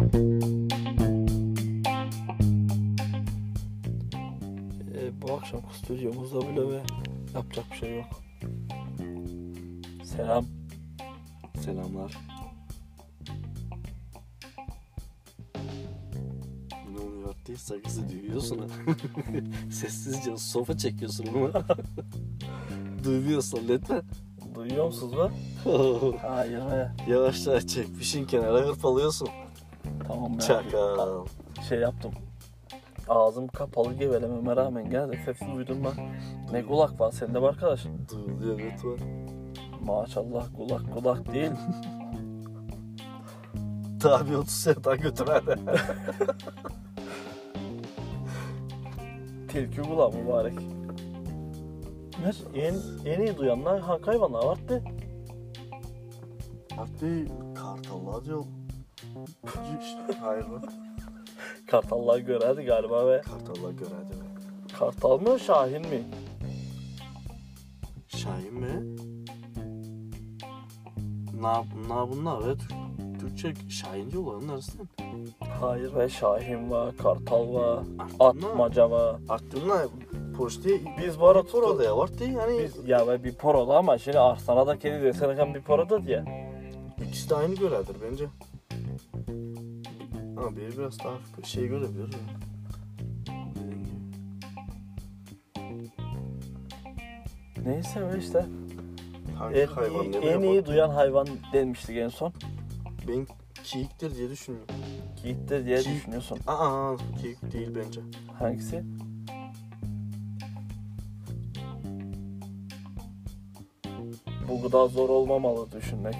Ee, bu akşam stüdyomuzda bile ve yapacak bir şey yok. Selam. Selamlar. Ne oluyor artık? Sakızı duyuyorsun ha. Sessizce sofa çekiyorsun ama. Duymuyorsun lütfen. Duyuyor musunuz lan? Hayır be. Yavaş yavaş çekmişin kenara hırpalıyorsun. Tamam ya. Çakal. Şey yaptım. Ağzım kapalı gevelememe rağmen gene de uyudum ben. Ne kulak var sende mi arkadaş? Duyuluyor lütfen. Maşallah kulak kulak değil. Tabi 30 sene daha götür hadi. Tilki kulağı mübarek. Ne? Yeni, yeni duyanlar ha, hayvanlar vardı. Artık kartallar diyor. Hayır mı? Kartallar görerdi galiba ve Kartallar görerdi mi? kartal mı şahin mi? Şahin mi? Na, na bunlar ve Türk, Türkçe Şahin diyorlar neresinden? Hayır be şahin var, kartal var, atmaca var. Aklımda poşti Biz bu ara orada ya var değil yani Biz, ya be bir poroda ama şimdi Arslan'a da kedi desene kan bir poroda diye. ikisi de aynı göredir bence. Ama biri biraz daha şey görebilir. ya. Neyse be işte. Hangi En, hayvan iyi, ne en iyi duyan hayvan demiştik en son. Ben keyiktir diye düşünüyorum. Giyiktir diye Ki- düşünüyorsun. Aa keyik değil bence. Hangisi? Bu kadar zor olmamalı düşünmek.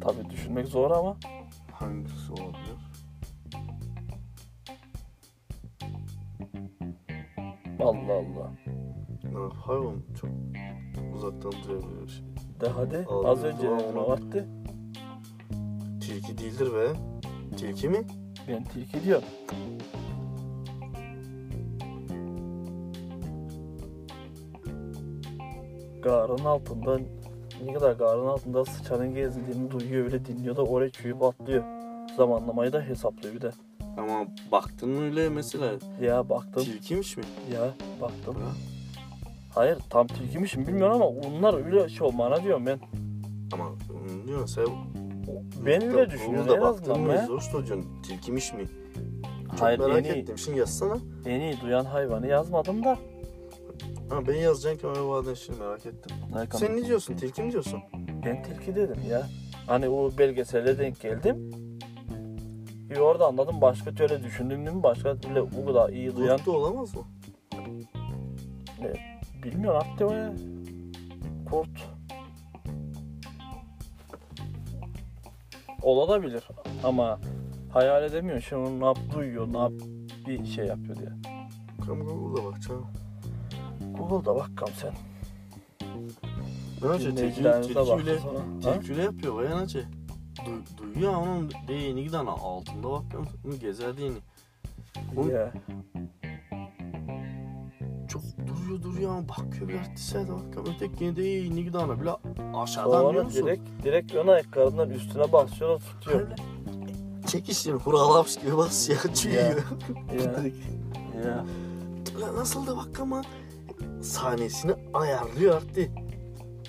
Tabii düşünmek zor ama Allah Allah. Ha, hayvan çok uzaktan durabilir. De hadi Allah az önce ona vardı. Tilki değildir be. Tilki mi? Ben tilki diyorum. Garın altında ne kadar garın altında sıçanın gezdiğini duyuyor öyle dinliyor da oraya çüyüp atlıyor. Zamanlamayı da hesaplıyor bir de. Ama baktın mı öyle mesela Ya baktım tilkiymiş mi? ya baktım. Ha? Hayır tam tilkiymişim bilmiyorum ama onlar öyle şey olmana diyorum ben. Ama hmm, diyorsun sen Ben öyle düşünüyorum da en baktın azından mı be. zor soruyorsun tilkiymiş mi? Çok Hayır, merak en iyi- ettim. Şimdi yazsana. En iyi duyan hayvanı yazmadım da. Ha, ben yazacağım ki ama bazen şimdi merak ettim. Nerkan- Sen ne diyorsun? Tilki mi diyorsun? Ben tilki dedim ya. Hani o belgesele denk geldim. Orada anladım. Başka türlü düşündüm değil mi? Başka türlü bu kadar iyi duyan da olamaz mı? bilmiyorum artık o ya. Kurt. Olabilir ama hayal edemiyorum. Şimdi onu ne yap duyuyor, ne yap bir şey yapıyor diye. Bakalım Google'da bakacağım. Google'da bak kam sen. Ne bak tilkiyle, sonra. Ha? tilkiyle yapıyor bayan acı. Du, onun değini giden altında bakıyorum. Onun gezer değini. Bu- Ya. Çok duruyor duruyor ama bakıyor bir artiste de bakıyorum. Öteki değini giden bile aşağıdan Sonra musun? direkt, direkt ön ayaklarından üstüne basıyor tutuyor. Öyle çekişin huralamış gibi basıyor çiğiyor. Ya. ya. Nasıl da bak ama saniyesini ayarlıyor artık.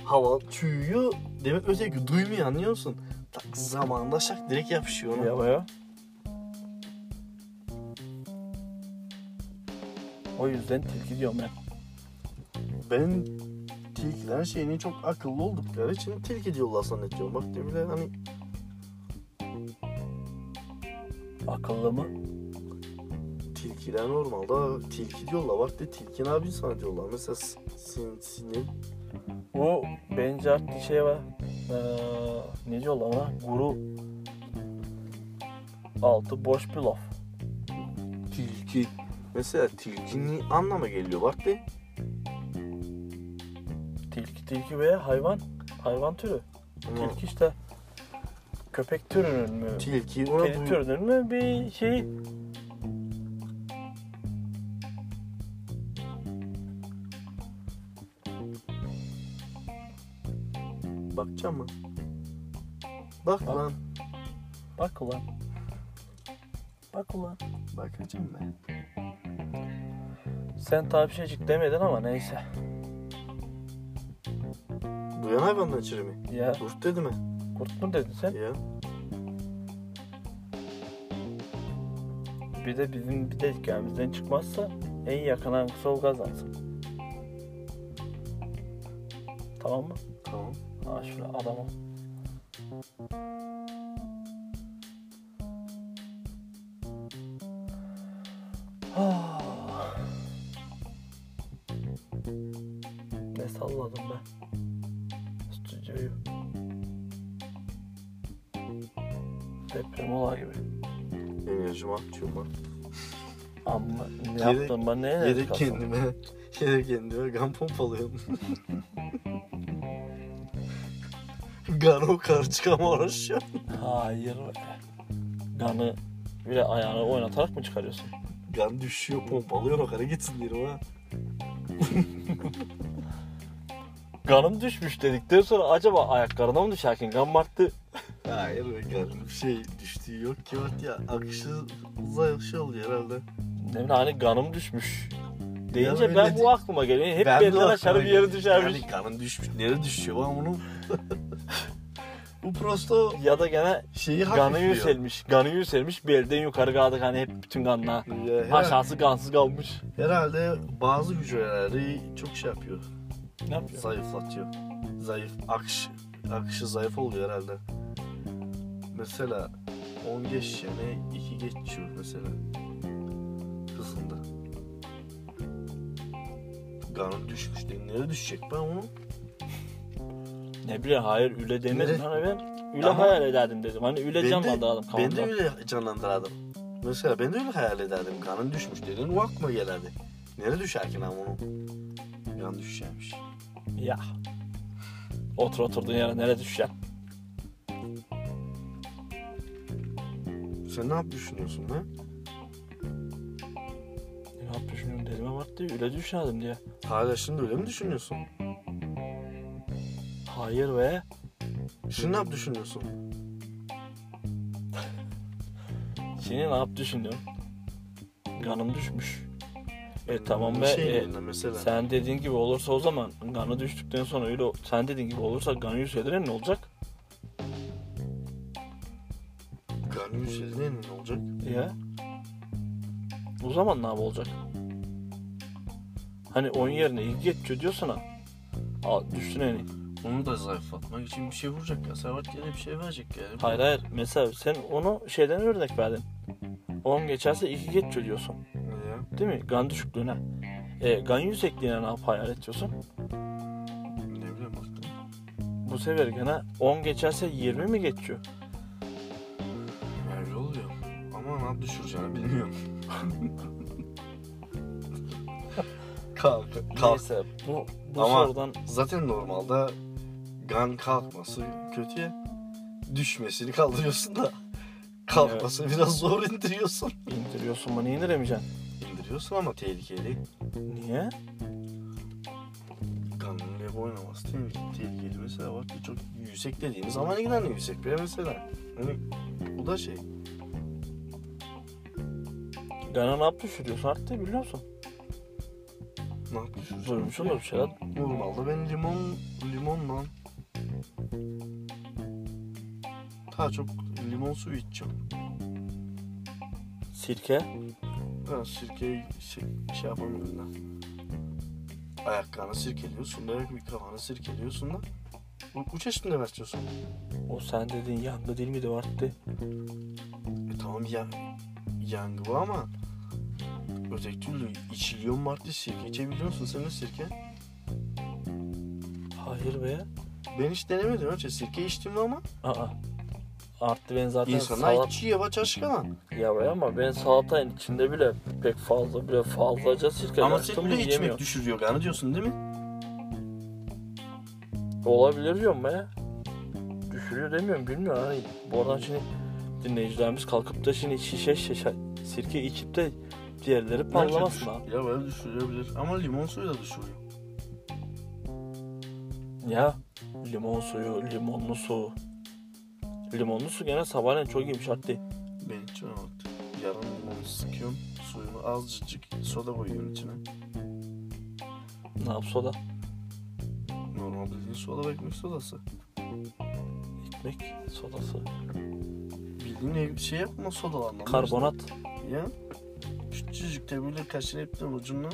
Hava çüğüyor. Demek öteki duymuyor anlıyor musun? Tak zamanında şak direkt yapışıyor ona. Ya baya. O yüzden tilki diyorum ben. Ben tilkilerin şeyini çok akıllı oldukları için tilki diyorlar zannediyorum. Bak diyor bile hani Akıllı mı? tilkiler normalde tilki diyorlar. Bak de tilki ne yapayım sana diyorlar. Mesela sin, sinir O bence artık şey var. Ee, ne diyorlar ona? Guru. Altı boş bir laf. tilki. Mesela tilkinin anlama geliyor bak de. Tilki tilki veya hayvan. Hayvan türü. Ama Tilki işte. Köpek türünün mü? tilki Kedi türünün mü bir şey? Bakacağım mı? Bak Bak. lan. Bak ulan. Bak ulan. Bakacağım ben. Sen şeycik demedin ama neyse. Duyan hayvandan içeri mi? Ya Kurt dedi mi? kurt mu dedin sen? Ya. Bir de bizim bir de hikayemizden çıkmazsa en yakın hangisi o kazansın. Tamam mı? Tamam. Ha şöyle adamım. Ah. ne salladım ben stüdyoyu. Deprem olay gibi. Enerjimi atıyorum ben. Amma ne yaptın ben ne Yere kendime, yere kendime gan pompalıyorum. Gan o kar çıkama uğraşıyor. Hayır be. Ganı bile ayağını oynatarak mı çıkarıyorsun? Gan düşüyor pompalıyor o kara gitsin diyorum ha. Ganım düşmüş dedikten sonra acaba ayaklarına mı düşerken gan arttı? Hayır be gan bir şey düştüğü yok ki bak ya akışı zayıf şey oluyor herhalde. Ne bileyim hani ganım düşmüş. Deyince ben de- bu aklıma geliyor. Hep Ben de belden aşağı bir yere düşermiş. Yani kanın düşmüş. Nereye düşüyor lan bunu? Bu prosto Ya da gene şeyi ganı hafifliyor. yükselmiş. Ganı yükselmiş. Belden yukarı kaldık hani hep bütün ganlar. Ya, herhalde, Aşağısı gansız kalmış. herhalde bazı hücreleri çok şey yapıyor. Ne yapıyor? Zayıflatıyor. Zayıf. Akış, akışı zayıf oluyor herhalde. Mesela 10 geç yani 2 geçiyor mesela. Hızında. Kanın düşmüş. Nereye düşecek ben onu? Ne bileyim hayır üle demedim. Hani ben üle Ama- hayal ederdim dedim. Hani üle canlandıralım Ben de kafamda. öyle canlandırdım. Mesela ben de öyle hayal ederdim. Kanın düşmüş dedin. O aklıma gelirdi. Nereye düşer ki lan onu? Kan düşeceğimiş. Ya. Otur oturduğun yere nereye düşeceksin? Sen ne yap düşünüyorsun lan? Ne yap düşünüyorum dedim ama. Üle düşerdim diye. Hala şimdi öyle mi düşünüyorsun? Hayır be. Şimdi ne yap düşünüyorsun? Şimdi ne yap düşünüyorum? Ganım düşmüş. E tamam be. şey e, mesela. sen dediğin gibi olursa o zaman ganı düştükten sonra öyle sen dediğin gibi olursa ganı yükselir ne olacak? Kan üzerine ne olacak? Ya. O zaman ne olacak? Hani oyun yerine ilgi geçiyor diyorsun ha. Al düştün iyi. Onu da zayıflatmak için bir şey vuracak ya. Servet gene bir şey verecek yani. Hayır hayır. Mesela sen onu şeyden örnek verdin. 10 geçerse 2 geçiyor diyorsun. Ya. Değil mi? Gan düşüklüğüne. E, gan yüksekliğine ne yap hayal ediyorsun? Ne bileyim baktım. Bu sefer gene 10 geçerse 20 mi geçiyor? Öyle oluyor. Ama ne düşüreceğini bilmiyorum. kalk, kalk. Neyse bu, bu Ama- sorudan Zaten normalde gan kalkması kötü ya. Düşmesini kaldırıyorsun da kalkması biraz zor indiriyorsun. indiriyorsun bana indiremeyeceksin. İndiriyorsun ama tehlikeli. Niye? Ganın lev oynaması tehlikeli, tehlikeli mesela bak çok yüksek dediğimiz ama ne kadar yüksek be mesela. Hani bu da şey. Gana ne yap düşürüyorsun arttı biliyor musun? Ne yapıyorsun? Duymuşsun da bir şeyler. Normalde ben limon limonla daha çok limon suyu içeceğim. Sirke. Ben sirkeyi şey, şey yapamıyorum da. Ayaklarını sirkeliyorsun da bir kafanı sirkeliyorsun da bu çeşitinde versiyorsun. O sen dediğin yangı değil miydi arttı? E tamam ya yangı bu ama öteki türlü içiliyor mu artık sirke içebiliyor musun sen de sirke? Hayır be. Ben hiç denemedim önce sirke içtim ama Aa. Arttı ben zaten insanlar salat... içiyor bak aşkına. Ya be ama ben salatanın içinde bile pek fazla bile fazlaca sirke Ama sen bile içmek düşürüyor yani diyorsun değil mi? Olabilir diyorum be. Düşürüyor demiyorum bilmiyorum. Hani bu aradan şimdi dinleyicilerimiz kalkıp da şimdi şişe şişe sirke içip de diğerleri parlamasın ha. Ya böyle düşürebilir ama limon suyu da düşürüyor. Ya limon suyu, limonlu su. Limonlu su gene sabahleyin çok iyiymiş Artti. Ben içemem artık. yarım limonu sıkıyorsun. Suyunu azıcık soda koyuyorsun içine. Ne yap soda? Normal bildiğin soda ekmek sodası. Ekmek sodası. Bildiğin şey yapma sodalarından. Karbonat. Ya. Küçücük de böyle kaşınepten ucundan.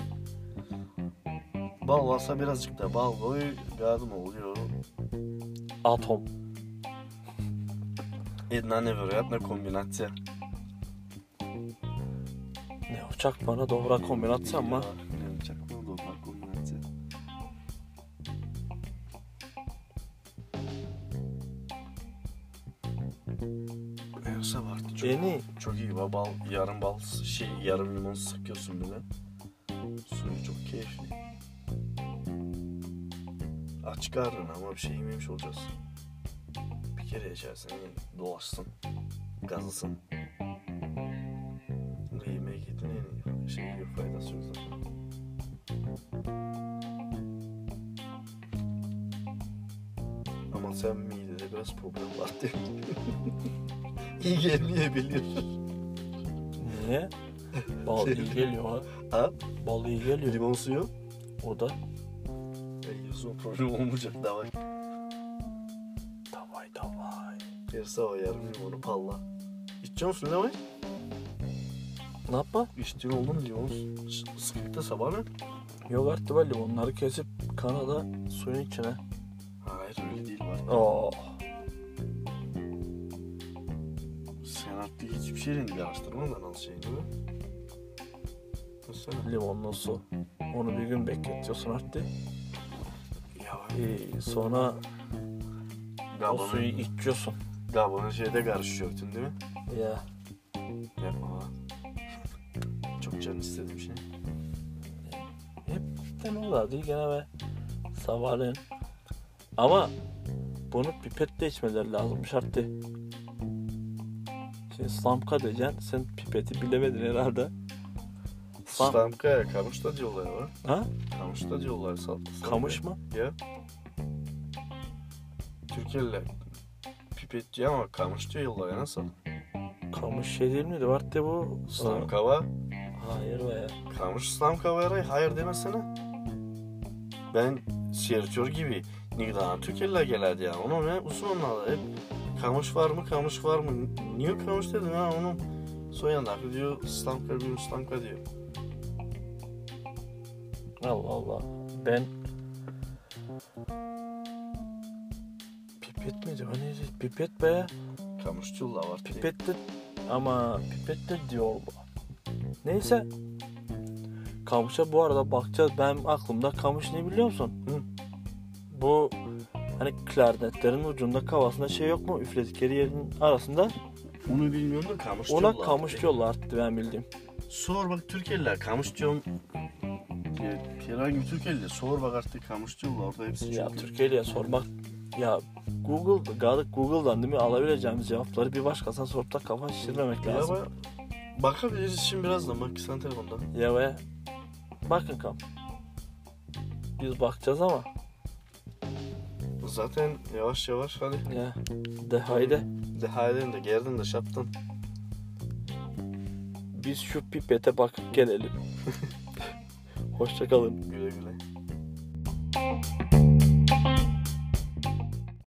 Bal varsa birazcık da bal koy. Yardım oluyor. Atom. Jedna nevjerojatna kombinacija. Neočakmana dobra kombinacija, ama Ne čak malo dobra kombinacija. En sabah çok, beni çok iyi bal, bal, yarım bal, şey yarım limon sıkıyorsun bile. Suyu çok keyifli. Aç karnına ama bir şey yememiş olacağız. Bir kere içersen dolaşsın, gazlısın. Yemeğe gittin en iyi şey yok faydası yok zaten. Ama sen midede biraz problem var mi? iyi gelmeyebilir. niye? Bal iyi geliyor ha. Ha? Bal iyi geliyor. Limon suyu. O da. E, yazın problem olmayacak da bak. Davay davay. O yarım limonu palla. İçiyor musun var? Ne yapma? İçtiğin oldu mu limon s- sıkıkta sabah ne? Yok artık böyle onları kesip kanada suyun içine. Hayır öyle değil var. Oo. Sen artık hiçbir şeyle karıştırmadan al şeyini mi? Mesela. Limonlu su. Onu bir gün bekletiyorsun artık. Ya Ee, sonra o suyu Gabon'un, içiyorsun. Gabon'un şeyde karışıyorsun değil mi? Ya. Yapma lan. Çok can istedim şey. Hepten o da değil gene be. Sabahleyin. Ama bunu pipetle içmeleri lazım şarttı. Şimdi slamka diyeceksin. Sen pipeti bilemedin herhalde. Slam- Stamkaya kamış da diyorlar ya. Ha? Kamış da diyorlar. Sal, Kamış mı? Ya. Türkiye'liler pipet diyor ama kamış diyorlar ya nasıl? Kamış şey değil miydi? Vardı bu. Slamkava. Hayır be. Kamış slamkavaya hayır demesene. Ben seyirtiyor gibi Nigdan Türkiye'liler gelirdi ya. Onu ne Osmanlılar hep kamış var mı kamış var mı? Niye kamış dedim ha onun soyanlar diyor slamka bir slamka diyor. Allah Allah. Ben Pipet miydi? O neydi? Pipet be. Kamış diyorlar var. Pipet de ama pipet de diyor bu. Neyse. Kamış'a bu arada bakacağız. Benim aklımda kamış ne biliyor musun? Hı. Bu Hani klarnetlerin ucunda kafasında şey yok mu? Üfledikleri yerin arasında. onu bilmiyorum da kamış Ona diyorlar. kamış diyorlar artık ben bildiğim. Sor bak Türkiye'liler kamış diyorum. diye herhangi bir Türkiye'li sor bak artık kamış diyorlar orada hepsi Ya çünkü. Türkiye'liye sormak ya Google, Google'dan değil mi alabileceğimiz cevapları bir başkasına sorup da kafa şişirmemek Ya lazım. bak- bakabiliriz şimdi birazdan bak sen telefonda. Ya ve bakın kam. Biz bakacağız ama Zaten yavaş yavaş hadi. ya de haydi De halen de geldin de şaptın. biz şu pipete bakıp gelelim. Hoşça kalın. Güle